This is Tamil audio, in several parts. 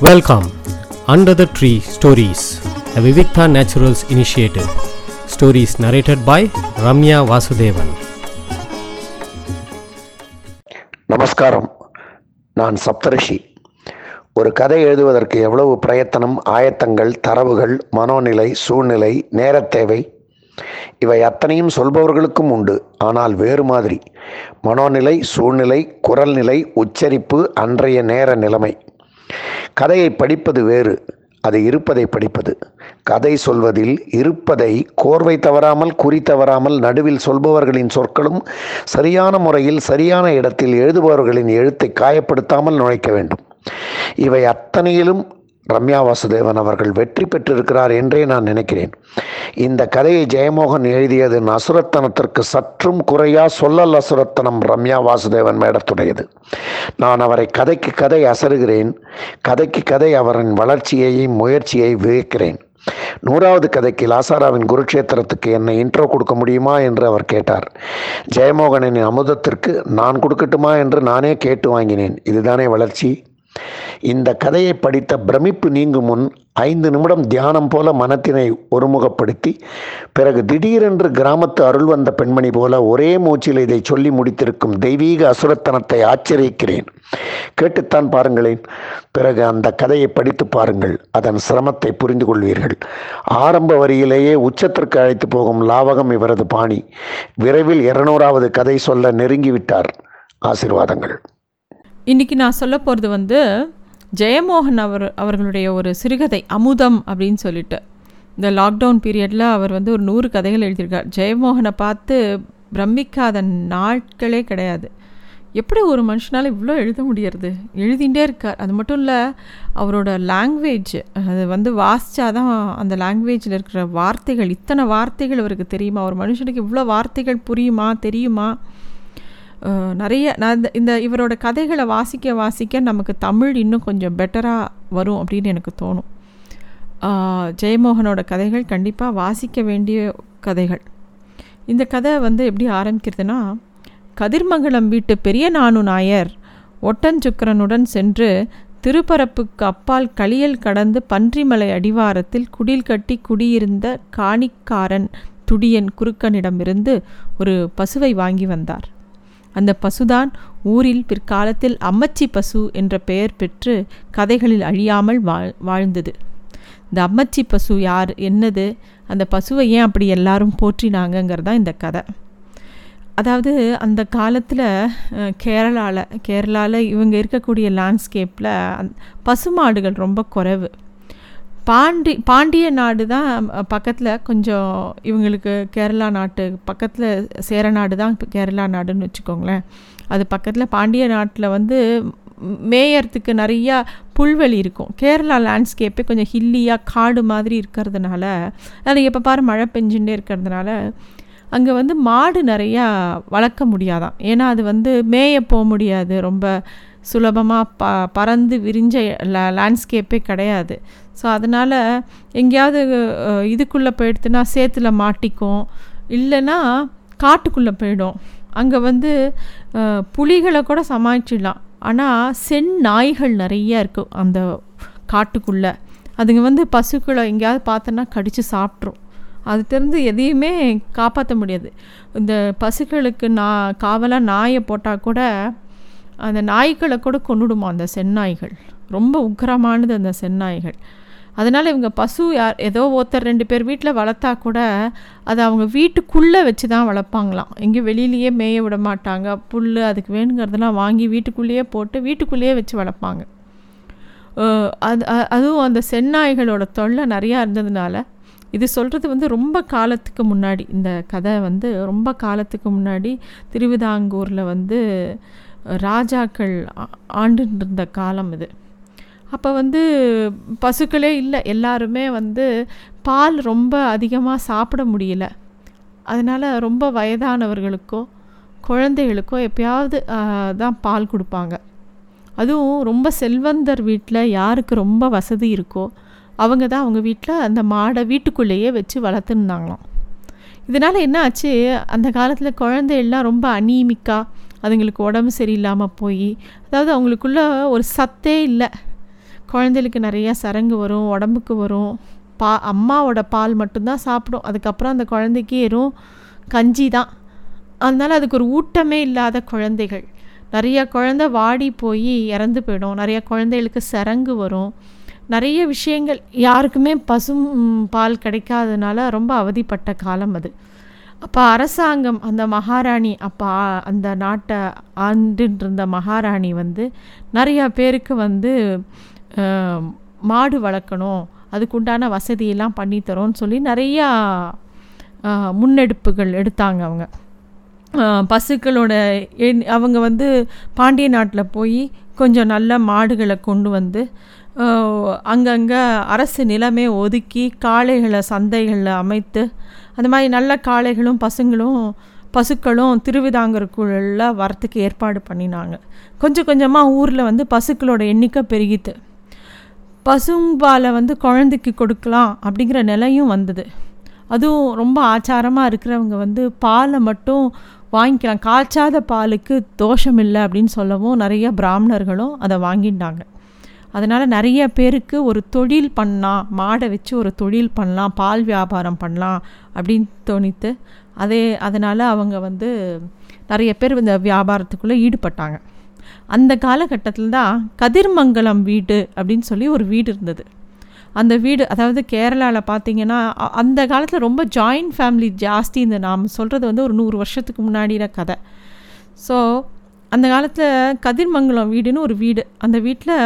Welcome under the tree stories a Vivikta naturals initiative stories narrated by Ramya Vasudevan நமஸ்காரம். நான் சப்தரிஷி. ஒரு கதை எழுதுவதற்கு எவ்வளவு பிரயத்தனம் ஆயத்தங்கள் தரவுகள் மனோநிலை சூழ்நிலை நேரத் தேவை? இவை அத்தனையும் சொல்பவர்களுக்கும் உண்டு. ஆனால் வேறு மாதிரி. மனோநிலை சூழ்நிலை குரல் நிலை உச்சரிப்பு அன்றைய நேர நிலைமை. கதையை படிப்பது வேறு அது இருப்பதை படிப்பது. கதை சொல்வதில் இருப்பதை கோர்வை தவறாமல் குறி தவறாமல் நடுவில் சொல்பவர்களின் சொற்களும் சரியான முறையில் சரியான இடத்தில் எழுதுபவர்களின் எழுத்தை காயப்படுத்தாமல் நுழைக்க வேண்டும். இவை அத்தனையிலும் ரம்யா வாசுதேவன் அவர்கள் வெற்றி பெற்றிருக்கிறார் என்றே நான் நினைக்கிறேன். இந்த கதையை ஜெயமோகன் எழுதியது அசுரத்தனத்திற்கு சற்றும் குறையா சொல்லல் அசுரத்தனம் ரம்யா வாசுதேவன் மேடத்துடையது. நான் அவரை கதைக்கு கதை அசருகிறேன் கதைக்கு கதை அவரின் வளர்ச்சியையும் முயற்சியை வியக்கிறேன். நூறாவது கதைக்கு லாசாராவின் குருட்சேத்திரத்துக்கு என்னை இன்ட்ரோ கொடுக்க முடியுமா என்று அவர் கேட்டார். ஜெயமோகனின் அமுதத்திற்கு நான் கொடுக்கட்டுமா என்று நானே கேட்டு வாங்கினேன். இதுதானே வளர்ச்சி? இந்த கதையை படித்த பிரமிப்பு நீங்கும் முன் ஐந்து நிமிடம் தியானம் போல மனத்தினை ஒருமுகப்படுத்தி பிறகு திடீரென்று கிராமத்து அருள் வந்த பெண்மணி போல ஒரே மூச்சில் இதை சொல்லி முடித்திருக்கும் தெய்வீக அசுரத்தனத்தை ஆச்சரிக்கிறேன் கேட்டுத்தான் பாருங்களேன். பிறகு அந்த கதையை படித்து பாருங்கள். அதன் சிரமத்தை புரிந்து கொள்வீர்கள். ஆரம்ப வரியிலேயே உச்சத்திற்கு அழைத்து போகும் லாவகம் இவரது பாணி. விரைவில் இருநூறாவது கதை சொல்ல நெருங்கிவிட்டார். ஆசிர்வாதங்கள். இன்றைக்கி நான் சொல்ல போகிறது வந்து ஜெயமோகன் அவர் அவர்களுடைய ஒரு சிறுகதை அமுதம் அப்படின்னு சொல்லிட்டு. இந்த லாக்டவுன் பீரியடில் அவர் வந்து ஒரு நூறு கதைகள் எழுதியிருக்கார். ஜெயமோகனை பார்த்து பிரமிக்காத நாட்களே கிடையாது. எப்படி ஒரு மனுஷனால் இவ்வளோ எழுத முடியறது? எழுதிகிட்டே இருக்கார். அது மட்டும் இல்லை அவரோட லாங்குவேஜ் அது வந்து வாசித்தா தான் அந்த லாங்குவேஜில் இருக்கிற வார்த்தைகள் இத்தனை வார்த்தைகள் அவருக்கு தெரியுமா? ஒரு மனுஷனுக்கு இவ்வளோ வார்த்தைகள் புரியுமா? தெரியுமா? நிறைய நான் இந்த இந்த இவரோட கதைகளை வாசிக்க வாசிக்க நமக்கு தமிழ் இன்னும் கொஞ்சம் பெட்டராக வரும் அப்படின்னு எனக்கு தோணும். ஜெயமோகனோட கதைகள் கண்டிப்பாக வாசிக்க வேண்டிய கதைகள். இந்த கதை வந்து எப்படி ஆரம்பிக்கிறதுனா கதிர்மங்கலம் வீட்டு பெரிய நானு நாயர் ஒட்டஞ்சுக்கரனுடன் சென்று திருப்பரப்புக்கு அப்பால் களியல் கடந்து பன்றிமலை அடிவாரத்தில் குடில் கட்டி குடியிருந்த காணிக்காரன் துடியன் குறுக்கனிடமிருந்து ஒரு பசுவை வாங்கி வந்தார். அந்த பசுதான் ஊரில் பிற்காலத்தில் அம்மச்சி பசு என்ற பெயர் பெற்று கதைகளில் அழியாமல் வாழ் வாழ்ந்தது. இந்த அம்மச்சி பசு யார் என்னது அந்த பசுவை ஏன் அப்படி எல்லாரும் போற்றினாங்கங்கிறதான் இந்த கதை. அதாவது அந்த காலத்தில் கேரளாவில் கேரளாவில் இவங்க இருக்கக்கூடிய லேண்ட்ஸ்கேப்பில் அந் பசுமாடுகள் ரொம்ப குறைவு. பாண்டி பாண்டிய நாடு தான் பக்கத்தில் கொஞ்சம் இவங்களுக்கு கேரளா நாட்டு பக்கத்தில் சேர நாடு தான் இப்போ கேரளா நாடுன்னு வச்சுக்கோங்களேன். அது பக்கத்தில் பாண்டிய நாட்டில் வந்து மேயறதுக்கு நிறையா புல்வெளி இருக்கும். கேரளா லேண்ட்ஸ்கேப்பே கொஞ்சம் ஹில்லியாக காடு மாதிரி இருக்கிறதுனால அது எப்போ பாரு மழை பெஞ்சுட்டே இருக்கிறதுனால அங்கே வந்து மாடு நிறையா வளர்க்க முடியாதான். ஏன்னா அது வந்து மேய போக முடியாது. ரொம்ப சுலபமாக ப பறந்து விரிஞ்ச லேண்ட்ஸ்கேப்பே கிடையாது. ஸோ அதனால் எங்கேயாவது இதுக்குள்ளே போயிடுத்துனா சேத்துல மாட்டிக்கும். இல்லைன்னா காட்டுக்குள்ளே போயிடும். அங்கே வந்து புலிகளை கூட சமாளிச்சிடலாம். ஆனால் சென் நாய்கள் நிறைய இருக்கும் அந்த காட்டுக்குள்ளே. அதுங்க வந்து பசுக்களை எங்கேயாவது பார்த்தோன்னா கடித்து சாப்பிட்ரும். அது தெரிந்து எதையுமே காப்பாற்ற முடியாது. இந்த பசுக்களுக்கு நான் காவலாக நாயை போட்டால் கூட அந்த நாய்களை கூட கொண்டுடுமா அந்த செந்நாய்கள் ரொம்ப உக்கிரமானது அந்த செந்நாய்கள் அதனால் இவங்க பசு யார் ஏதோ ஒருத்தர் ரெண்டு பேர் வீட்டில் வளர்த்தா கூட அதை அவங்க வீட்டுக்குள்ளே வச்சு தான் வளர்ப்பாங்களாம். எங்கேயும் வெளியிலேயே மேய விட மாட்டாங்க. புல் அதுக்கு வேணுங்கிறதெல்லாம் வாங்கி வீட்டுக்குள்ளேயே போட்டு வீட்டுக்குள்ளேயே வச்சு வளர்ப்பாங்க. அது அதுவும் அந்த செந்நாய்களோட தொல்லை நிறையா இருந்ததுனால இது சொல்கிறது வந்து ரொம்ப காலத்துக்கு முன்னாடி. இந்த கதை வந்து ரொம்ப காலத்துக்கு முன்னாடி திருவிதாங்கூரில் வந்து ராஜாக்கள் ஆண்டு இருந்த காலம் இது. அப்போ வந்து பசுக்களே இல்லை எல்லாருமே வந்து பால் ரொம்ப அதிகமாக சாப்பிட முடியல. அதனால் ரொம்ப வயதானவர்களுக்கோ குழந்தைகளுக்கோ எப்பயாவது தான் பால் கொடுப்பாங்க. அதுவும் ரொம்ப செல்வந்தர் வீட்டில் யாருக்கு ரொம்ப வசதி இருக்கோ அவங்க தான் அவங்க வீட்டில் அந்த மாடை வீட்டுக்குள்ளேயே வச்சு வளர்த்துருந்தாங்களாம் இதனால் என்ன ஆச்சு? அந்த காலத்தில் குழந்தைகள்லாம் ரொம்ப அனீமிக்காக அதுங்களுக்கு உடம்பு சரியில்லாமல் போய் அதாவது அவங்களுக்குள்ள ஒரு சத்தே இல்லை. குழந்தைகளுக்கு நிறையா சரங்கு வரும் உடம்புக்கு வரும். பா அம்மாவோட பால் மட்டும்தான் சாப்பிடும். அதுக்கப்புறம் அந்த குழந்தைக்கு வெறும் கஞ்சி தான். அதனால் அதுக்கு ஒரு ஊட்டமே இல்லாத குழந்தைகள். நிறைய குழந்தை வாடி போய் இறந்து போயிடும். நிறைய குழந்தைகளுக்கு சரங்கு வரும். நிறைய விஷயங்கள் யாருக்குமே பசும் பால் கிடைக்காதனால ரொம்ப அவதிப்பட்ட காலம் அது. அப்போ அரசாங்கம் அந்த மகாராணி அப்போ அந்த நாட்டை ஆண்டுன்றிருந்த மகாராணி வந்து நிறையா பேருக்கு வந்து மாடு வளர்க்கணும். அதுக்குண்டான வசதியெல்லாம் பண்ணித்தரோன்னு சொல்லி நிறையா முன்னெடுப்புகள் எடுத்தாங்க அவங்க. பசுக்களோட எண் அவங்க வந்து பாண்டிய நாட்டில் போய் கொஞ்சம் நல்ல மாடுகளை கொண்டு வந்து அங்கங்கே அரசு நிலமே ஒதுக்கி காளைகளை சந்தைகளில் அமைத்து அந்த மாதிரி நல்ல காளைகளும் பசுங்களும் பசுக்களும் திருவிதாங்கருக்குள்ள வரத்துக்கு ஏற்பாடு பண்ணினாங்க. கொஞ்சம் கொஞ்சமாக ஊரில் வந்து பசுக்களோட எண்ணிக்கை பெருகித்து பசும்பாலை வந்து குழந்தைக்கு கொடுக்கலாம் அப்படிங்கிற நிலையும் வந்தது. அதுவும் ரொம்ப ஆச்சாரமாக இருக்கிறவங்க வந்து பாலை மட்டும் வாங்கிக்கலாம். காய்ச்சாத பாலுக்கு தோஷம் இல்லை அப்படின்னு சொல்லவும் நிறைய பிராமணர்களும் அதை வாங்கிட்டாங்க. அதனால் நிறைய பேருக்கு ஒரு தொழில் பண்ணலாம் மாடை வச்சு ஒரு தொழில் பண்ணலாம் பால் வியாபாரம் பண்ணலாம் அப்படின்னு தோணித்து அதே அதனால் அவங்க வந்து நிறைய பேர் இந்த வியாபாரத்துக்குள்ளே ஈடுபட்டாங்க. அந்த காலகட்டத்தில் தான் கதிர்மங்கலம் வீடு அப்படின்னு சொல்லி ஒரு வீடு இருந்தது. அந்த வீடு அதாவது கேரளாவில் பார்த்தீங்கன்னா அ- அந்த காலத்தில் ரொம்ப ஜாயிண்ட் ஃபேமிலி ஜாஸ்தி இந்த நாம் சொல்கிறது வந்து ஒரு நூறு வருஷத்துக்கு முன்னாடின கதை. ஸோ அந்த காலத்தில் கதிர்மங்கலம் வீடுன்னு ஒரு வீடு. அந்த வீட்டில்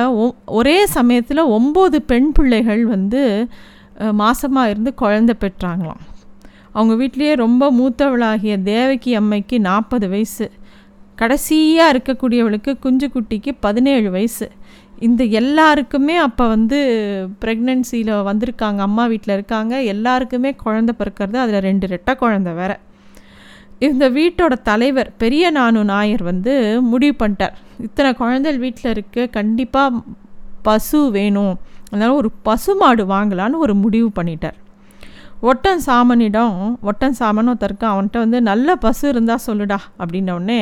ஒரே சமயத்தில் ஒம்பது பெண் பிள்ளைகள் வந்து மாசமாக இருந்து குழந்தை பெற்றாங்களாம். அவங்க வீட்லேயே ரொம்ப மூத்தவளாகிய தேவகி அம்மைக்கு நாற்பது வயசு. கடைசியாக இருக்கக்கூடியவளுக்கு குஞ்சு குட்டிக்கு பதினேழு வயசு. இந்த எல்லாருக்குமே அப்போ வந்து ப்ரெக்னென்சியில் வந்திருக்காங்க அம்மா வீட்டில் இருக்காங்க எல்லாருக்குமே குழந்த பிறக்கிறது அதில் ரெண்டு ரெட்டை குழந்த வேற. இந்த வீட்டோட தலைவர் பெரிய நானு நாயர் வந்து முடிவு பண்ணிட்டார். இத்தனை குழந்தைகள் வீட்டில் இருக்கு கண்டிப்பாக பசு வேணும். அதனால் ஒரு பசு மாடு வாங்கலான்னு ஒரு முடிவு பண்ணிட்டார். ஒட்டன் சாமனிடம் ஒட்டன் சாமன் ஒருத்தருக்கு அவன்கிட்ட வந்து நல்ல பசு இருந்தால் சொல்லுடா அப்படின்னோடனே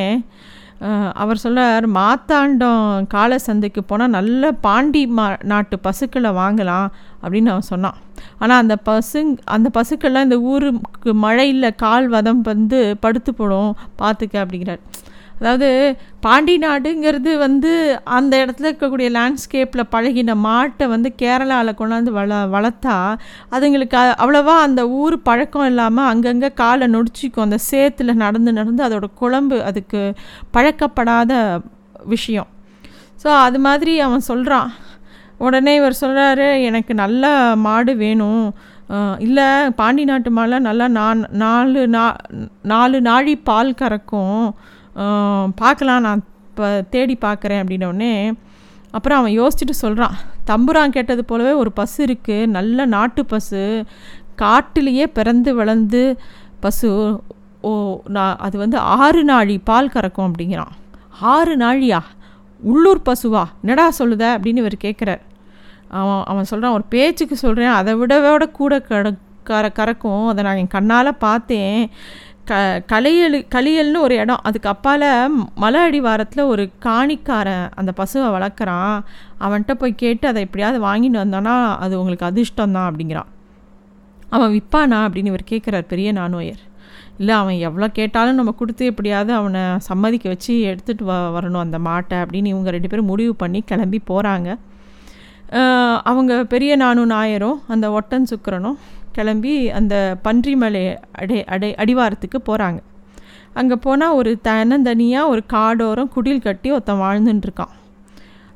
அவர் சொல்கிறார் மாத்தாண்டம் கால சந்தைக்கு போனால் நல்ல பாண்டி மா நாட்டு பசுக்களை வாங்கலாம் அப்படின்னு அவன் சொன்னான். ஆனால் அந்த பசு அந்த பசுக்கள்லாம் இந்த ஊருக்கு மழையில் கால் வதம் வந்து படுத்து போடும் பார்த்துக்க அப்படிங்கிறார். அதாவது பாண்டி நாடுங்கிறது வந்து அந்த இடத்துல இருக்கக்கூடிய லேண்ட்ஸ்கேப்பில் பழகின மாட்டை வந்து கேரளாவில் கொண்டாந்து வள வளர்த்தா அதுங்களுக்கு அவ்வளோவா அந்த ஊர் பழக்கம் இல்லாமல் அங்கங்கே காலை நொடிச்சிக்கும். அந்த சேத்துல நடந்து நடந்து அதோட குழம்பு அதுக்கு பழக்கப்படாத விஷயம். ஸோ அது மாதிரி அவன் சொல்கிறான் உடனே இவர் சொல்கிறாரு எனக்கு நல்ல மாடு வேணும். இல்லை பாண்டி நாட்டு மாலை நல்லா நான் நாலு நா நாலு நாழி பால் கறக்கும். பார்க்கலாம் நான் இப்போ தேடி பார்க்குறேன் அப்படின்னோடனே அப்புறம் அவன் யோசிச்சுட்டு சொல்கிறான் தம்புரான் கேட்டது போலவே ஒரு பசு இருக்குது நல்ல நாட்டு பசு காட்டிலேயே பிறந்து வளர்ந்து பசு ஓ நான் அது வந்து ஆறு நாழி பால் கறக்கும் அப்படிங்கிறான். ஆறு நாழியா? உள்ளூர் பசுவா? என்னடா சொல்லுத? அப்படின்னு இவர் கேட்குறார் அவன் அவன் சொல்கிறான் ஒரு பேச்சுக்கு சொல்கிறேன் அதை விடவோட கூட கட கற கறக்கும் அதை நான் என் கண்ணால் பார்த்தேன். க கலையல் கலியல்னு ஒரு இடம். அதுக்கு அப்பால் மலை அடிவாரத்தில் ஒரு காணிக்காரன் அந்த பசுவை வளர்க்குறான். அவன்கிட்ட போய் கேட்டு அதை எப்படியாவது வாங்கிட்டு வந்தானா அது உங்களுக்கு அதிர்ஷ்டம் தான் அப்படிங்கிறான். அவன் விற்பானா அப்படின்னு இவர் கேட்குறார் பெரிய நானோயர் இல்லை அவன் எவ்வளோ கேட்டாலும் நம்ம கொடுத்து எப்படியாவது அவனை சம்மதிக்க வச்சு எடுத்துகிட்டு வ வரணும் அந்த மாட்டை அப்படின்னு இவங்க ரெண்டு பேரும் முடிவு பண்ணி கிளம்பி போகிறாங்க அவங்க பெரிய நானும் நாயரும் அந்த ஒட்டன் சுக்கரனும் கிளம்பி அந்த பன்றிமலை அடை அடை அடிவாரத்துக்கு போகிறாங்க அங்கே போனால் ஒரு தனந்தனியாக ஒரு காடோரம் குடில் கட்டி ஒருத்தன் வாழ்ந்துட்டுருக்கான்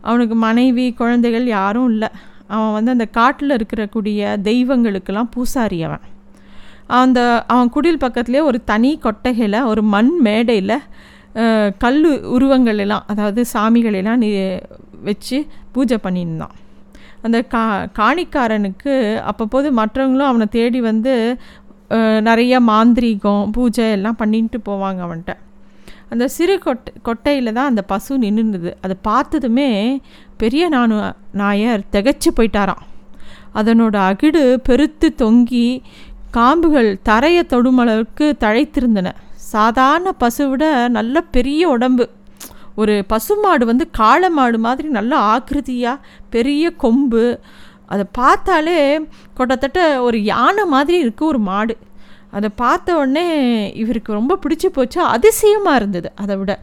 அவனுக்கு மனைவி குழந்தைகள் யாரும் இல்லை. அவன் வந்து அந்த காட்டில் இருக்கிறக்கூடிய தெய்வங்களுக்கெல்லாம் பூசாரி அவன். அந்த அவன் குடில் பக்கத்துலேயே ஒரு தனி கொட்டகையில் ஒரு மண் மேடையில் கல் உருவங்கள் எல்லாம் அதாவது சாமிகள் எல்லாம் நீ வச்சு பூஜை பண்ணியிருந்தான். அந்த கா காணிக்காரனுக்கு அப்பப்போது மற்றவங்களும் அவனை தேடி வந்து நிறைய மாந்திரீகம் பூஜை எல்லாம் பண்ணிட்டு போவாங்க அவன்கிட்ட. அந்த சிறு கொட்டை கொட்டையில் தான் அந்த பசு நின்றுது அதை பார்த்ததுமே பெரிய நானு நாயர் திகைச்சு போயிட்டாராம். அதனோட அகிடு பெருத்து தொங்கி காம்புகள் தரையை தொடுமளவுக்கு தழைத்திருந்தன. சாதாரண பசுவிட நல்ல பெரிய உடம்பு. ஒரு பசுமாடு வந்து காளை மாடு மாதிரி நல்ல ஆக்கிருதியாக பெரிய கொம்பு. அதை பார்த்தாலே கிட்டத்தட்ட ஒரு யானை மாதிரி இருக்குது ஒரு மாடு. அதை பார்த்த உடனே இவருக்கு ரொம்ப பிடிச்சி போச்சு அதிசயமாக இருந்தது அதை விட.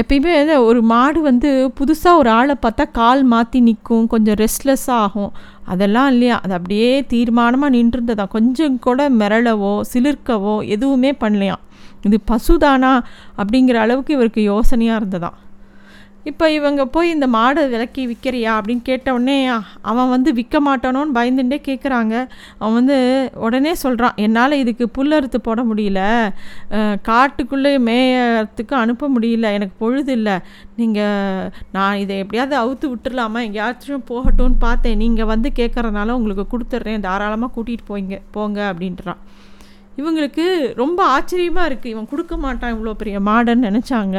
எப்பயுமே ஒரு மாடு வந்து புதுசாக ஒரு ஆளை பார்த்தா கால் மாற்றி நிற்கும் கொஞ்சம் ரெஸ்ட்லெஸ்ஸாக ஆகும். அதெல்லாம் இல்லையா? அது அப்படியே தீர்மானமாக நின்றுருந்ததா? கொஞ்சம் கூட மிரளவோ சிலிர்க்கவோ எதுவுமே பண்ணலையாம். இது பசுதானா அப்படிங்கிற அளவுக்கு இவருக்கு யோசனையாக இருந்ததாம் இப்போ இவங்க போய் இந்த மாடை விலக்கி விற்கிறியா அப்படின்னு கேட்டவுடனே அவன் வந்து விற்க மாட்டானோன்னு பயந்துட்டே கேட்குறாங்க அவன் வந்து உடனே சொல்கிறான் என்னால் இதுக்கு புல்லறுத்து போட முடியல. காட்டுக்குள்ளே மேயறதுக்கு அனுப்ப முடியல. எனக்கு பொழுது இல்லை. நீங்கள் நான் இதை எப்படியாவது அவுத்து விட்டுடலாமா எங்கேயாச்சும் போகட்டும்னு பார்த்தேன். நீங்கள் வந்து கேட்குறதுனால உங்களுக்கு கொடுத்துட்றேன் தாராளமாக கூட்டிகிட்டு போய்ங்க போங்க அப்படின்றான். இவங்களுக்கு ரொம்ப ஆச்சரியமாக இருக்குது இவன் கொடுக்க மாட்டான் இவ்வளோ பெரிய மாடன்னு நினச்சாங்க.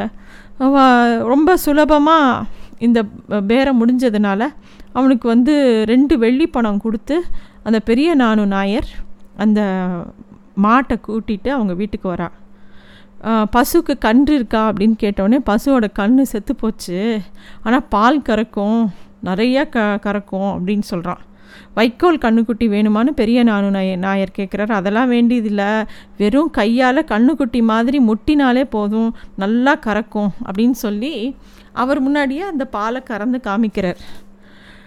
ரொம்ப சுலபமாக இந்த பேரம் முடிஞ்சதுனால அவனுக்கு வந்து ரெண்டு வெள்ளி பணம் கொடுத்து அந்த பெரிய நானு நாயர் அந்த மாட்டை கூட்டிகிட்டு அவங்க வீட்டுக்கு வரா. பசுக்கு கன்று இருக்கா அப்படின்னு கேட்டோடனே பசுவோட கண் செத்து போச்சு. ஆனால் பால் கறக்கும் நிறையா க கறக்கும் அப்படின்னு சொல்கிறான் வைக்கோல் கண்ணுக்குட்டி வேணுமான்னு பெரிய நானு நாய நாயர் கேட்குறாரு அதெல்லாம் வேண்டியதில்லை. வெறும் கையால் கண்ணுக்குட்டி மாதிரி முட்டினாலே போதும். நல்லா கறக்கும் அப்படின்னு சொல்லி அவர் முன்னாடியே அந்த பாலை கறந்து காமிக்கிறார்.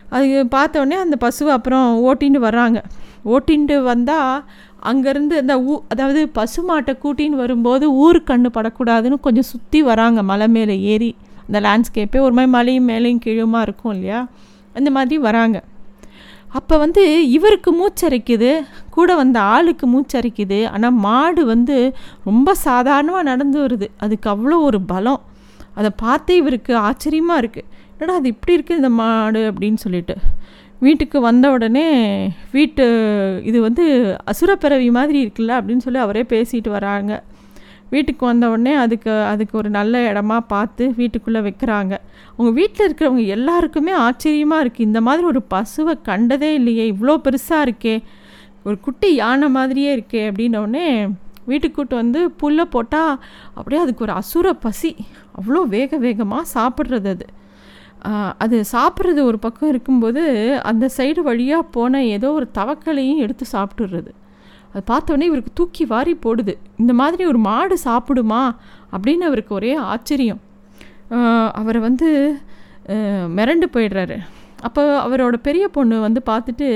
அது பார்த்தோடனே அந்த பசுவை அப்புறம் ஓட்டின்னு வர்றாங்க. ஓட்டின்ட்டு வந்தால் அங்கேருந்து அந்த ஊ அதாவது பசு மாட்டை கூட்டின்னு வரும்போது ஊர் கண்ணு படக்கூடாதுன்னு கொஞ்சம் சுற்றி வராங்க. மலை மேலே ஏறி. அந்த லேண்ட்ஸ்கேப்பே ஒரு மாதிரி மலையும் மேலேயும் கீழுமா இருக்கும் இல்லையா? அந்த மாதிரி வராங்க. அப்போ வந்து இவருக்கு மூச்சரிக்குது கூட வந்த ஆளுக்கு மூச்சரிக்குது. ஆனால் மாடு வந்து ரொம்ப சாதாரணமாக நடந்து வருது. அதுக்கு அவ்வளோ ஒரு பலம். அதை பார்த்து இவருக்கு ஆச்சரியமாக இருக்குது என்னடா அது இப்படி இருக்குது இந்த மாடு அப்படின்னு சொல்லிட்டு. வீட்டுக்கு வந்த உடனே வீட்டு இது வந்து அசுரப்பிறவி மாதிரி இருக்குல்ல அப்படின்னு சொல்லி அவரே பேசிட்டு வராங்க. வீட்டுக்கு வந்த உடனே அதுக்கு அதுக்கு ஒரு நல்ல இடமா பார்த்து வீட்டுக்குள்ளே வைக்கிறாங்க. அவங்க வீட்டில் இருக்கிறவங்க எல்லாருக்குமே ஆச்சரியமாக இருக்குது இந்த மாதிரி ஒரு பசுவை கண்டதே இல்லையே இவ்வளோ பெருசாக இருக்கே ஒரு குட்டி யானை மாதிரியே இருக்கே அப்படின்னோடனே வீட்டுக்கு கூட்டு வந்து புல்லை போட்டால் அப்படியே அதுக்கு ஒரு அசுர பசி. அவ்வளோ வேக வேகமாக சாப்பிட்றது அது. அது சாப்பிட்றது ஒரு பக்கம் இருக்கும்போது அந்த சைடு வழியாக போன ஏதோ ஒரு தவக்கலையும் எடுத்து சாப்பிட்டுடுறது அது பார்த்தோன்னே இவருக்கு தூக்கி வாரி போடுது. இந்த மாதிரி ஒரு மாடு சாப்பிடுமா? அப்படின்னு அவருக்கு ஒரே ஆச்சரியம். அவரை வந்து மிரண்டு போயிடுறாரு. அப்போ அவரோட பெரிய பொண்ணு வந்து பார்த்துட்டு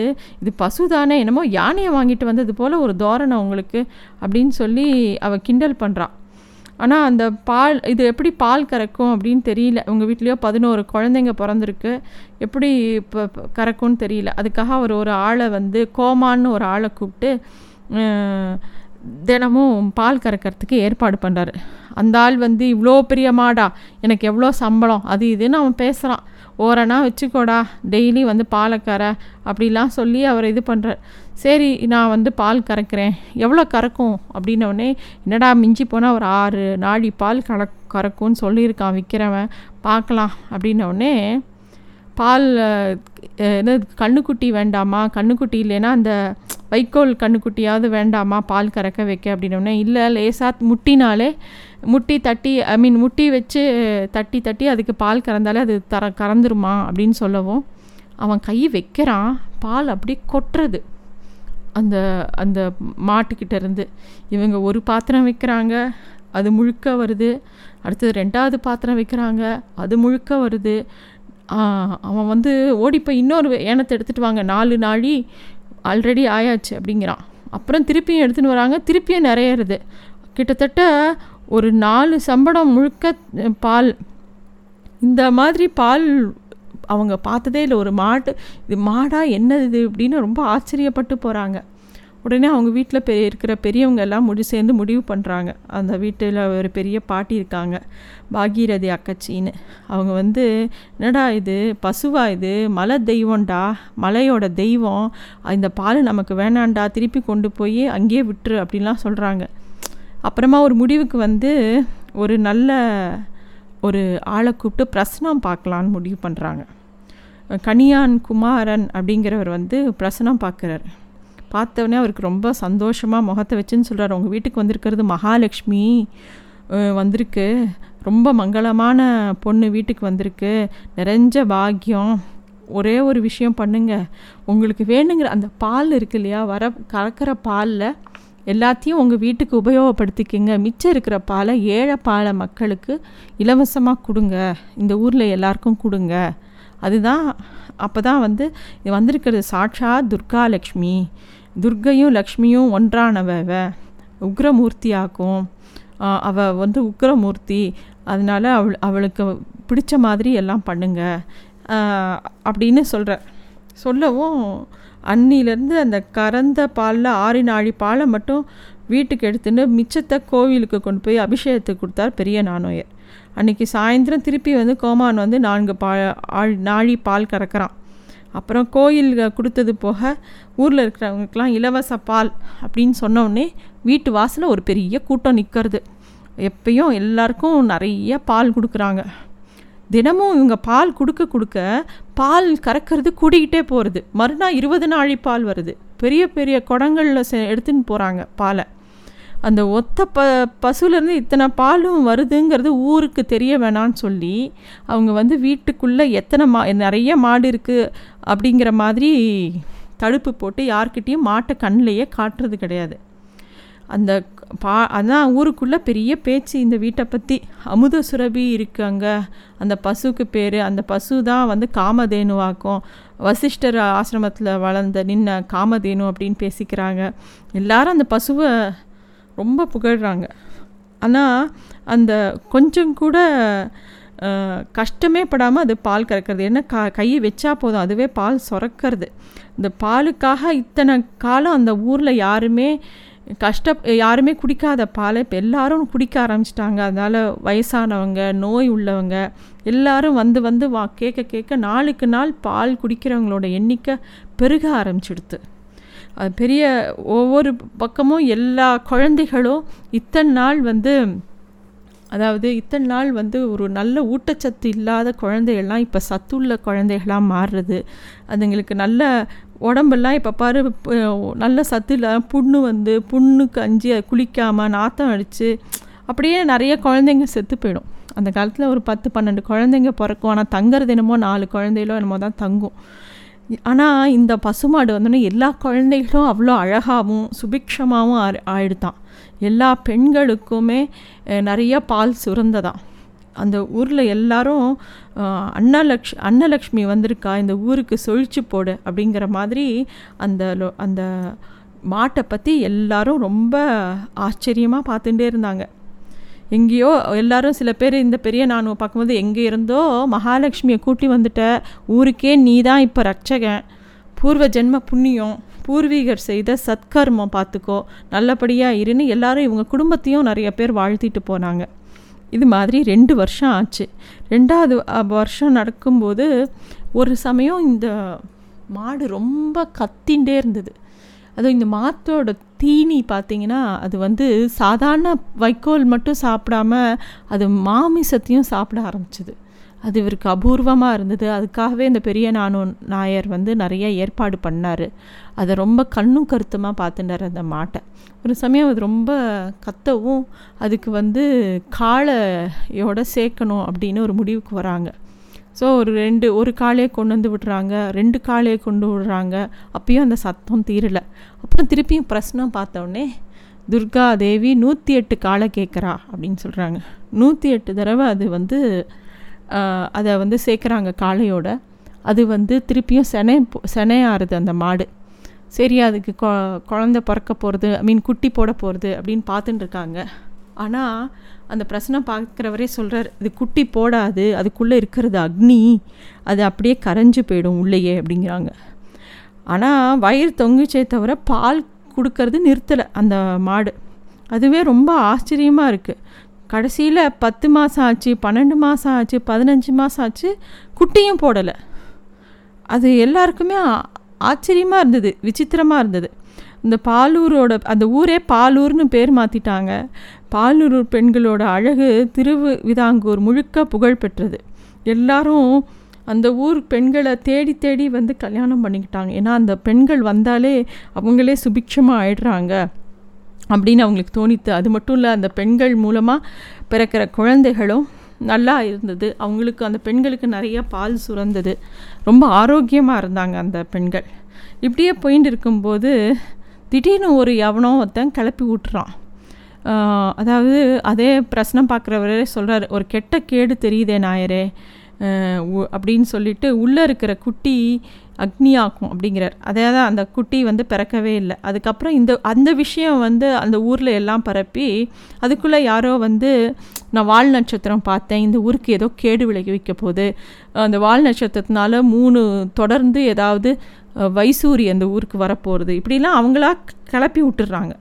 இது பசு தானே என்னமோ யானையை வாங்கிட்டு வந்தது போல் ஒரு தோரணை உங்களுக்கு அப்படின்னு சொல்லி அவள் கிண்டல் பண்ணுறான் ஆனால் அந்த பால் இது எப்படி பால் கறக்கும் அப்படின்னு தெரியல. உங்கள் வீட்லேயோ பதினோரு குழந்தைங்க பிறந்திருக்கு. எப்படி இப்போ கறக்கும்னு தெரியல. அதுக்காக அவர் ஒரு ஆளை வந்து கோமான்னு ஒரு ஆளை கூப்பிட்டு தினமும் பால் கறக்கிறதுக்கு ஏற்பாடு பண்ணுறாரு அந்த ஆள் வந்து இவ்வளோ பெரிய மாடா எனக்கு எவ்வளோ சம்பளம் அது இதுன்னு அவன் பேசுகிறான் ஓரணா வச்சுக்கோடா டெய்லி வந்து பாலை கற அப்படிலாம் சொல்லி அவர் இது பண்ணுறார் சரி நான் வந்து பால் கறக்கிறேன். எவ்வளோ கறக்கும்? அப்படின்னோடனே என்னடா மிஞ்சி போனால் ஒரு ஆறு நாடி பால் கற கறக்கும்னு சொல்லியிருக்கான் விற்கிறவன் பார்க்கலாம். அப்படின்னோடனே பால் என்ன கண்ணுக்குட்டி வேண்டாமா? கண்ணுக்குட்டி இல்லைன்னா அந்த வைக்கோல் கண்ணுக்குட்டியாவது வேண்டாமா? பால் கறக்க வைக்க அப்படின்னோடனே இல்லை லேசாக முட்டினாலே முட்டி தட்டி ஐ மீன் முட்டி வச்சு தட்டி தட்டி அதுக்கு பால் கறந்தாலே அது தர கறந்துருமா? அப்படின்னு சொல்லவும் அவன் கை வைக்கிறான். பால் அப்படி கொட்டுறது. அந்த அந்த மாட்டுக்கிட்ட இருந்து இவங்க ஒரு பாத்திரம் வைக்கிறாங்க அது முழுக்க வருது. அடுத்தது ரெண்டாவது பாத்திரம் வைக்கிறாங்க அது முழுக்க வருது. அவன் வந்து ஓடிப்போய் இன்னொரு ஏனத்தை எடுத்துகிட்டு வாங்க. நாலு நாழி ஆல்ரெடி ஆயாச்சு அப்படிங்கிறான். அப்புறம் திருப்பியும் எடுத்துன்னு வராங்க. திருப்பியும் நிறையிறது. கிட்டத்தட்ட ஒரு நாலு சம்பளம் முழுக்க பால். இந்த மாதிரி பால் அவங்க பார்த்ததே இல்லை. ஒரு மாட்டு இது மாடா என்னது இது அப்படின்னு ரொம்ப ஆச்சரியப்பட்டு போகிறாங்க உடனே அவங்க வீட்டில் பெரிய இருக்கிற பெரியவங்க எல்லாம் முடி சேர்ந்து முடிவு பண்ணுறாங்க அந்த வீட்டில் ஒரு பெரிய பாட்டி இருக்காங்க. பாகீரதி அக்கச்சின்னு. அவங்க வந்து என்னடா இது? பசுவா இது? மலை தெய்வம்டா? மலையோட தெய்வம்? இந்த பால் நமக்கு வேணாண்டா? திருப்பி கொண்டு போய் அங்கேயே விட்டுரு அப்படின்லாம் சொல்கிறாங்க அப்புறமா ஒரு முடிவுக்கு வந்து ஒரு நல்ல ஒரு ஆளை கூப்பிட்டு பிரசனம் பார்க்கலான்னு முடிவு பண்ணுறாங்க கனியான் குமாரன் அப்படிங்கிறவர் வந்து பிரசனம் பார்க்குறாரு. பார்த்தவொடனே அவருக்கு ரொம்ப சந்தோஷமாக முகத்தை வச்சுன்னு சொல்கிறார் உங்கள் வீட்டுக்கு வந்திருக்கிறது மகாலட்சுமி வந்திருக்கு. ரொம்ப மங்களமான பொண்ணு வீட்டுக்கு வந்திருக்கு. நிறைஞ்ச பாக்கியம். ஒரே ஒரு விஷயம் பண்ணுங்க. உங்களுக்கு வேணுங்கிற அந்த பால் இருக்கு இல்லையா? வர கலக்கிற பாலில் எல்லாத்தையும் உங்கள் வீட்டுக்கு உபயோகப்படுத்திக்கங்க. மிச்சம் இருக்கிற பாலை ஏழை பாலை மக்களுக்கு இலவசமாக கொடுங்க. இந்த ஊரில் எல்லாருக்கும் கொடுங்க. அதுதான் அப்போ தான் வந்து வந்திருக்கிறது சாட்சா துர்கா லக்ஷ்மி துர்கையும் லக்ஷ்மியும் ஒன்றானவ உக்ரமூர்த்தியாக்கும். அவள் வந்து உக்ரமூர்த்தி. அதனால் அவள் அவளுக்கு பிடிச்ச மாதிரி எல்லாம் பண்ணுங்க. அப்படின்னு சொல்கிற சொல்லவும் அன்னிலேருந்து அந்த கறந்த பாலில் ஆறு நாழி பாலை மட்டும் வீட்டுக்கு எடுத்துன்னு மிச்சத்தை கோவிலுக்கு கொண்டு போய் அபிஷேகத்துக்கு கொடுத்தார் பெரிய நானோயர் அன்றைக்கி சாயந்தரம் திருப்பி வந்து கோமான் வந்து நான்கு பா ஆழ் நாழி பால் கறக்கிறான். அப்புறம் கோயில் கொடுத்தது போக ஊரில் இருக்கிறவங்களுக்கெல்லாம் இலவச பால் அப்படின்னு சொன்னோடனே வீட்டு வாசலில் ஒரு பெரிய கூட்டம் நிற்கிறது எப்பயும் எல்லாருக்கும் நிறைய பால் கொடுக்குறாங்க. தினமும் இவங்க பால் கொடுக்க கொடுக்க பால் கறக்கிறது கூடிக்கிட்டே போகிறது மறுநாள் இருபது நாழி பால் வருது. பெரிய பெரிய குடங்களில் எடுத்துன்னு போகிறாங்க பாலை. அந்த ஒத்த ப பசுலேருந்து இத்தனை பாலும் வருதுங்கிறது ஊருக்கு தெரிய வேணான்னு சொல்லி அவங்க வந்து வீட்டுக்குள்ளே எத்தனை மா நிறைய மாடு இருக்குது அப்படிங்கிற மாதிரி தடுப்பு போட்டு யார்கிட்டேயும் மாட்டை கண்ணிலேயே காட்டுறது கிடையாது. அந்த பா அதான் ஊருக்குள்ளே பெரிய பேச்சு இந்த வீட்டை பற்றி அமுத சுரபி இருக்கு அங்கே. அந்த பசுக்கு பேர். அந்த பசு தான் வந்து காமதேனுவாக்கும். வசிஷ்டர் ஆசிரமத்தில் வளர்ந்த நின்ன காமதேனு அப்படின்னு பேசிக்கிறாங்க. எல்லாரும் அந்த பசுவை ரொம்ப புகழ்கிறாங்க ஆனால் அந்த கொஞ்சம் கூட கஷ்டமே படாமல் அது பால் கறக்கிறது. என்ன க கையை வச்சா போதும். அதுவே பால் சுரக்கிறது. இந்த பாலுக்காக இத்தனை காலம் அந்த ஊரில் யாருமே கஷ்ட யாருமே குடிக்காத பாலை இப்போ எல்லாரும் குடிக்க ஆரம்பிச்சிட்டாங்க. அதனால் வயசானவங்க நோய் உள்ளவங்க எல்லாரும் வந்து வந்து வா கேட்க கேட்க நாளுக்கு நாள் பால் குடிக்கிறவங்களோட எண்ணிக்கை பெருக ஆரம்பிச்சிடுது பெரிய ஒவ்வொரு பக்கமும் எல்லா குழந்தைகளும் இத்தனை நாள் வந்து அதாவது இத்தனை நாள் வந்து ஒரு நல்ல ஊட்டச்சத்து இல்லாத குழந்தைகள்லாம் இப்போ சத்துள்ள குழந்தைகளாக மாறுறது. அதுங்களுக்கு நல்ல உடம்பெல்லாம் இப்போ பாரு நல்ல சத்து இல்லை புண்ணு வந்து புண்ணுக்கு அஞ்சு குளிக்காமல் நாத்தம் அடித்து அப்படியே நிறைய குழந்தைங்க செத்து போயிடும். அந்த காலத்தில் ஒரு பத்து பன்னெண்டு குழந்தைங்க பிறக்கும். ஆனால் தங்குறது என்னமோ நாலு குழந்தைகளோ என்னமோ தான் தங்கும். ஆனால் இந்த பசுமாடு வந்தோடனே எல்லா குழந்தைகளும் அவ்வளோ அழகாகவும் சுபிக்ஷமாகவும் ஆயிடுதான். எல்லா பெண்களுக்குமே நிறைய பால் சுரந்ததான் அந்த ஊரில் எல்லாரும் அன்னலக்ஷ் அன்னலக்ஷ்மி வந்திருக்கா இந்த ஊருக்கு சொழிச்சு போடு அப்படிங்கிற மாதிரி அந்த அந்த மாட்டை பற்றி எல்லாரும் ரொம்ப ஆச்சரியமாக பார்த்துட்டே இருந்தாங்க. எங்கேயோ எல்லாரும் சில பேர் இந்த பெரிய நான் பார்க்கும்போது எங்கே இருந்தோ மகாலட்சுமியை கூட்டி வந்துட்ட ஊருக்கே நீ தான் இப்போ ரட்சகன் பூர்வ ஜென்ம புண்ணியம் பூர்வீகர் செய்த சத்கர்மம் பார்த்துக்கோ. நல்லபடியாக இருன்னு எல்லாரும் இவங்க குடும்பத்தையும் நிறைய பேர் வாழ்த்திட்டு போனாங்க. இது மாதிரி ரெண்டு வருஷம் ஆச்சு. ரெண்டாவது வருஷம் நடக்கும்போது ஒரு சமயம் இந்த மாடு ரொம்ப கத்தின்ண்டே இருந்தது. அதுவும் இந்த மாத்தோட தீனி பார்த்திங்கன்னா அது வந்து சாதாரண வைக்கோல் மட்டும் சாப்பிடாம அது மாமிசத்தையும் சாப்பிட ஆரம்பிச்சிது. அது இவருக்கு அபூர்வமாக இருந்தது. அதுக்காகவே இந்த பெரிய நானு நாயர் வந்து நிறைய ஏற்பாடு பண்ணார். அதை ரொம்ப கண்ணும் கருத்துமாக பார்த்துட்டார் அந்த மாட்டை. ஒரு சமயம் அது ரொம்ப கத்தவும் அதுக்கு வந்து காளையோட சேர்க்கணும் அப்படின்னு ஒரு முடிவுக்கு வராங்க. ஸோ ஒரு ரெண்டு ஒரு காலையை கொண்டு வந்து விடுறாங்க ரெண்டு காலையை கொண்டு விடுறாங்க. அப்பயும் அந்த சத்தம் தீரலை. அப்புறம் திருப்பியும் பிரச்சனம் பார்த்தோடனே துர்கா தேவி நூற்றி எட்டு காளை கேட்குறா அப்படின்னு சொல்கிறாங்க நூற்றி எட்டு தடவை அது வந்து அதை வந்து சேர்க்குறாங்க காளையோட. அது வந்து திருப்பியும் செனை செனையாறுது அந்த மாடு. சரி அதுக்கு கொ குழந்த பிறக்க போகிறது ஐ மீன் குட்டி போட போகிறது அப்படின்னு பார்த்துட்டுருக்காங்க ஆனால் அந்த பிரச்சனை பார்க்குறவரே சொல்கிறார் இது குட்டி போடாது அதுக்குள்ளே இருக்கிறது அக்னி அது அப்படியே கரைஞ்சு போயிடும் உள்ளேயே அப்படிங்கிறாங்க. ஆனால் வயிறு தொங்குச்சே தவிர பால் கொடுக்கறது நிறுத்தலை அந்த மாடு. அதுவே ரொம்ப ஆச்சரியமாக இருக்குது கடைசியில் பத்து மாதம் ஆச்சு பன்னெண்டு மாதம் ஆச்சு பதினஞ்சு மாதம் ஆச்சு குட்டியும் போடலை. அது எல்லாருக்குமே ஆச்சரியமாக இருந்தது விசித்திரமாக இருந்தது. இந்த பாலூரோட அந்த ஊரே பாலூர்னு பேர் மாற்றிட்டாங்க பாலூர் பெண்களோட அழகு திருவு விதாங்கூர் முழுக்க புகழ் பெற்றது. எல்லாரும் அந்த ஊர் பெண்களை தேடி தேடி வந்து கல்யாணம் பண்ணிக்கிட்டாங்க. ஏன்னா அந்த பெண்கள் வந்தாலே அவங்களே சுபிக்ஷமாக ஆயிடுறாங்க அப்படின்னு அவங்களுக்கு தோணித்து அது மட்டும் இல்லை அந்த பெண்கள் மூலமாக பிறக்கிற குழந்தைகளும் நல்லா இருந்தது. அவங்களுக்கு அந்த பெண்களுக்கு நிறைய பால் சுரந்தது. ரொம்ப ஆரோக்கியமாக இருந்தாங்க அந்த பெண்கள். இப்படியே போயின்னு இருக்கும்போது திடீர்னு ஒரு எவனோ ஒருத்தன் கிளப்பி விட்டுறான் அதாவது அதே பிரச்சனை பார்க்குறவரே சொல்கிறார் ஒரு கெட்ட கேடு தெரியுதே நாயரே உ- அப்படின்னு சொல்லிட்டு உள்ளே இருக்கிற குட்டி அக்னியாக்கும் அப்படிங்கிறார். அதே தான் அந்த குட்டி வந்து பிறக்கவே இல்லை. அதுக்கப்புறம் இந்த அந்த விஷயம் வந்து அந்த ஊரில் எல்லாம் பரப்பி அதுக்குள்ளே யாரோ வந்து நான் வால் நட்சத்திரம் பார்த்தேன் இந்த ஊருக்கு ஏதோ கேடு விளைவிக்க போகுது. அந்த வால் நட்சத்திரத்தினால மூணு தொடர்ந்து ஏதாவது வைசூரி அந்த ஊருக்கு வரப்போகிறது இப்படிலாம் அவங்களா கிளப்பி விட்டுடுறாங்க.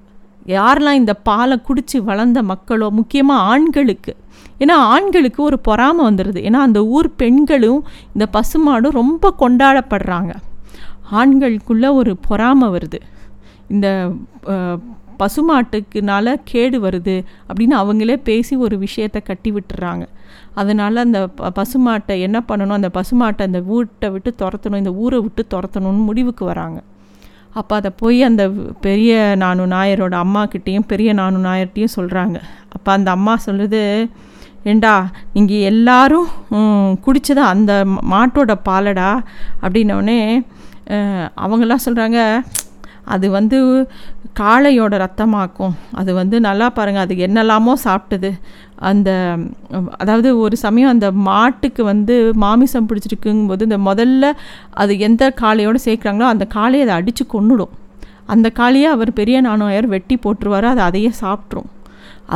யாரெல்லாம் இந்த பாலை குடித்து வளர்ந்த மக்களோ முக்கியமாக ஆண்களுக்கு. ஏன்னா ஆண்களுக்கு ஒரு பொறாமை வந்துடுது ஏன்னா அந்த ஊர் பெண்களும் இந்த பசுமாடும் ரொம்ப கொண்டாடப்படுறாங்க. ஆண்களுக்குள்ளே ஒரு பொறாமை வருது. இந்த பசுமாட்டுக்குனால கேடு வருது அப்படின்னு அவங்களே பேசி ஒரு விஷயத்தை கட்டி விட்டுறாங்க. அதனால் அந்த ப- பசுமாட்டை என்ன பண்ணணும்? அந்த பசுமாட்டை அந்த வீட்டை விட்டு துரத்தணும் இந்த ஊரை விட்டு துரத்தணும்னு முடிவுக்கு வராங்க. அப்போ அதை போய் அந்த பெரிய நானு நாயரோட அம்மாக்கிட்டேயும் பெரிய நானு நாயர்கிட்டையும் சொல்கிறாங்க அப்போ அந்த அம்மா சொல்லுது ஏண்டா நீங்கள் எல்லாரும் குடித்தது அந்த மாட்டோட பாலடா? அப்படின்னோடனே அவங்களாம் சொல்கிறாங்க அது வந்து காளையோட ரத்தமாக்கும். அது வந்து நல்லா பாருங்கள் அது என்னெல்லாமோ சாப்பிட்டது. அந்த அதாவது ஒரு சமயம் அந்த மாட்டுக்கு வந்து மாமிசம் பிடிச்சிருக்குங்கும்போது இந்த முதல்ல அது எந்த காளையோடு சேர்க்குறாங்களோ அந்த காளையை அதை அடித்து கொன்னுடும். அந்த காளையை அவர் பெரிய நாணயர் வெட்டி போட்டுருவார் அது அதையே சாப்பிட்ரும்.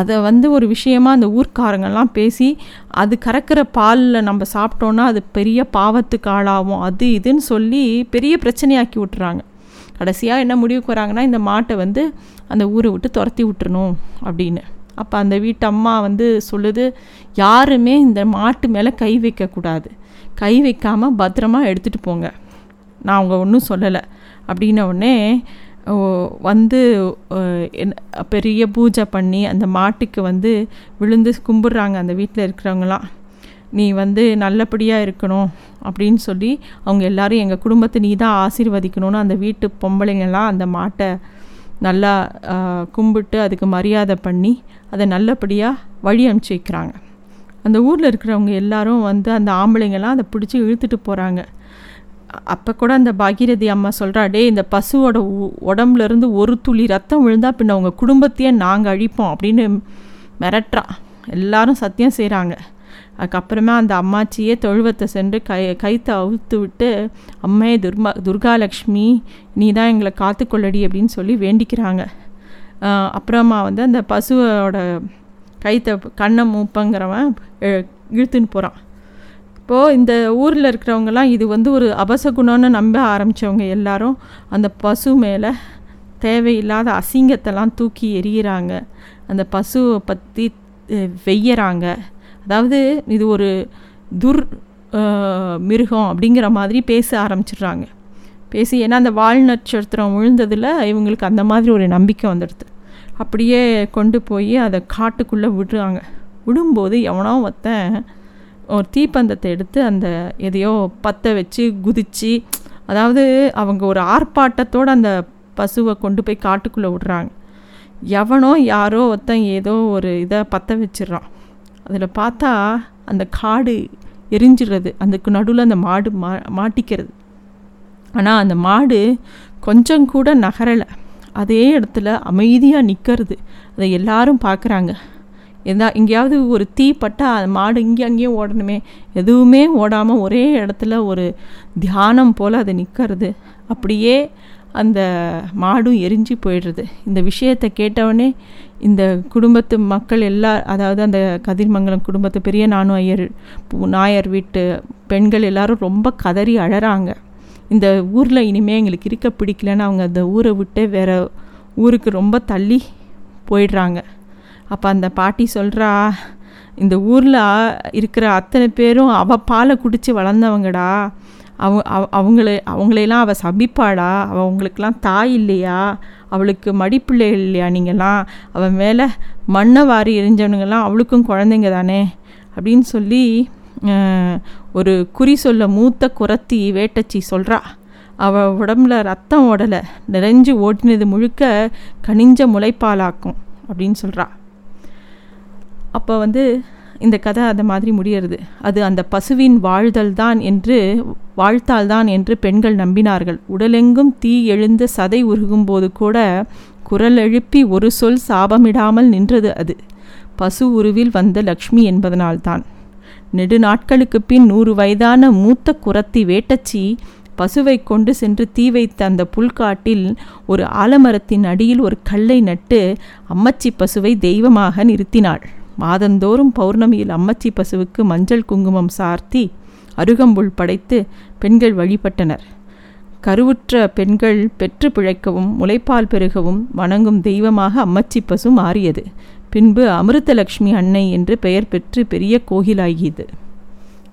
அதை வந்து ஒரு விஷயமா அந்த ஊர்க்காரங்கெல்லாம் பேசி அது கறக்கிற பாலில் நம்ம சாப்பிட்டோன்னா அது பெரிய பாவத்துக்கு ஆளாகும் அது இதுன்னு சொல்லி பெரிய பிரச்சனையாக்கி விட்டுறாங்க. கடைசியாக என்ன முடிவுக்கு வராங்கன்னா இந்த மாட்டை வந்து அந்த ஊரை விட்டு துரத்தி விட்டுறணும் அப்படின்னு. அப்போ அந்த வீட்டு அம்மா வந்து சொல்லுது யாருமே இந்த மாட்டு மேலே கை வைக்கக்கூடாது கை வைக்காமல் பத்திரமா எடுத்துகிட்டு போங்க. நான் அவங்க ஒன்றும் சொல்லலை. அப்படின்ன உடனே வந்து என்ன- பெரிய பூஜை பண்ணி அந்த மாட்டுக்கு வந்து விழுந்து கும்பிட்றாங்க அந்த வீட்டில் இருக்கிறவங்களாம் நீ வந்து நல்லபடியாக இருக்கணும் அப்படின்னு சொல்லி அவங்க எல்லாரும் எங்கள் குடும்பத்தை நீ தான் ஆசீர்வதிக்கணும்னு அந்த வீட்டு பொம்பளைங்கள்லாம் அந்த மாட்டை நல்லா கும்பிட்டு அதுக்கு மரியாதை பண்ணி அதை நல்லபடியாக வழி அனுப்பிச்சி வைக்கிறாங்க. அந்த ஊரில் இருக்கிறவங்க எல்லாரும் வந்து அந்த ஆம்பளைங்கெல்லாம் அதை பிடிச்சி இழுத்துட்டு போகிறாங்க அப்போ கூட அந்த பாகீரதி அம்மா சொல்கிறா டே இந்த பசுவோட உ- ஒரு துளி ரத்தம் விழுந்தா பின்ன அவங்க குடும்பத்தையே நாங்கள் அழிப்போம் அப்படின்னு மிரட்டுறா. எல்லாரும் சத்தியம் செய்கிறாங்க அதுக்கப்புறமா அந்த அம்மாச்சியே தொழுவத்தை சென்று கை கைத்தை அவுத்து விட்டு அம்மே துர்மா துர்காலக்ஷ்மி நீ தான் எங்களை காத்துக்கொள்ளடி அப்படின்னு சொல்லி வேண்டிக்கிறாங்க. அப்புறமா வந்து அந்த பசுவோட கைத்தை கண்ணை மூப்பங்கிறவன் இழுத்துன்னு போகிறான் இப்போது இந்த ஊரில் இருக்கிறவங்கலாம் இது வந்து ஒரு அபசகுணம்னு நம்ப ஆரம்பித்தவங்க எல்லாரும் அந்த பசு மேலே தேவையில்லாத அசிங்கத்தெல்லாம் தூக்கி எறிகிறாங்க அந்த பசுவை பற்றி வெய்யறாங்க. அதாவது இது ஒரு துர் மிருகம் அப்படிங்கிற மாதிரி பேச ஆரம்பிச்சிடுறாங்க. பேசி ஏன்னா அந்த வால் நட்சத்திரம் விழுந்ததில் இவங்களுக்கு அந்த மாதிரி ஒரு நம்பிக்கை வந்துடுது. அப்படியே கொண்டு போய் அதை காட்டுக்குள்ளே விடுறாங்க. விடும்போது எவனோ ஒருத்தன் ஒரு தீப்பந்தத்தை எடுத்து அந்த எதையோ பற்ற வச்சு குதிச்சு அதாவது அவங்க ஒரு ஆர்ப்பாட்டத்தோடு அந்த பசுவை கொண்டு போய் காட்டுக்குள்ளே விடுறாங்க. எவனோ யாரோ ஒருத்தன் ஏதோ ஒரு இதை பற்ற வச்சிடுறான். அதில் பார்த்தா அந்த காடு எரிஞ்சிடுறது. அதுக்கு நடுவில் அந்த மாடு மா மாட்டிக்கிறது. ஆனால் அந்த மாடு கொஞ்சம் கூட நகரலை. அதே இடத்துல அமைதியாக நிற்கிறது அதை எல்லாரும் பார்க்குறாங்க எதா எங்கேயாவது ஒரு தீ பட்டால் அந்த மாடு இங்கே அங்கேயும் ஓடணுமே. எதுவுமே ஓடாமல் ஒரே இடத்துல ஒரு தியானம் போல் அது நிற்கிறது அப்படியே அந்த மாடும் எரிஞ்சு போயிடுறது. இந்த விஷயத்தை கேட்டவொடனே இந்த குடும்பத்து மக்கள் எல்லா அதாவது அந்த கதிர்மங்கலம் குடும்பத்து பெரிய நானு ஐயர் பு- நாயர் வீட்டு பெண்கள் எல்லாரும் ரொம்ப கதறி அழறாங்க. இந்த ஊரில் இனிமேல் எங்களுக்கு இருக்க பிடிக்கலன்னு அவங்க அந்த ஊரை விட்டு வேற ஊருக்கு ரொம்ப தள்ளி போயிடுறாங்க. அப்போ அந்த பாட்டி சொல்கிறா இந்த ஊரில் இருக்கிற அத்தனை பேரும் அவ பாலை குடித்து வளர்ந்தவங்கடா. அவ அவ- அவங்கள அவங்களையெல்லாம் அவள் சபிப்பாடா அவள் அவங்களுக்கெல்லாம் தாய் இல்லையா? அவளுக்கு மடிப்பிள்ளை இல்லையா நீங்களாம் அவன் மேலே மண்ணை வாரி எரிஞ்சவனுங்கெல்லாம் அவளுக்கும் குழந்தைங்க தானே? அப்படின்னு சொல்லி ஒரு குறி சொல்ல மூத்த குரத்தி வேட்டச்சி சொல்கிறா அவள் உடம்புல ரத்தம் ஓடலை. நிறைஞ்சு ஓடினது முழுக்க கனிஞ்ச முளைப்பாலாக்கும் அப்படின்னு சொல்கிறா அப்போ வந்து இந்த கதை அந்த மாதிரி முடியறது. அது அந்த பசுவின் வாழ்தல் தான் என்று வாழ்த்தால் தான் என்று பெண்கள் நம்பினார்கள். உடலெங்கும் தீ எழுந்த சதை உருகும் போது கூட குரல் எழுப்பி ஒரு சொல் சாபமிடாமல் நின்றது அது. பசு உருவில் வந்த லக்ஷ்மி என்பதனால்தான் நெடு நாட்களுக்கு பின் நூறு வயதான மூத்த குரத்தி வேட்டச்சி பசுவை கொண்டு சென்று தீ வைத்த அந்த புல்காட்டில் ஒரு ஆலமரத்தின் அடியில் ஒரு கல்லை நட்டு அம்மச்சி பசுவை தெய்வமாக நிறுத்தினாள். மாதந்தோறும் பௌர்ணமியில் அம்மச்சி பசுவுக்கு மஞ்சள் குங்குமம் சார்த்தி அருகம்புல் படைத்து பெண்கள் வழிபட்டனர். கருவுற்ற பெண்கள் பெற்று பிழைக்கவும் முளைப்பால் பெருகவும் வணங்கும் தெய்வமாக அம்மச்சி பசு மாறியது. பின்பு அமிர்தலக்ஷ்மி அன்னை என்று பெயர் பெற்று பெரிய கோகிலாகியது.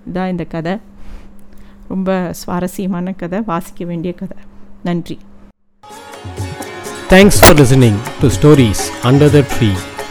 இதான் இந்த கதை. ரொம்ப சுவாரஸ்யமான கதை. வாசிக்க வேண்டிய கதை. நன்றி. Thanks for listening to stories under the tree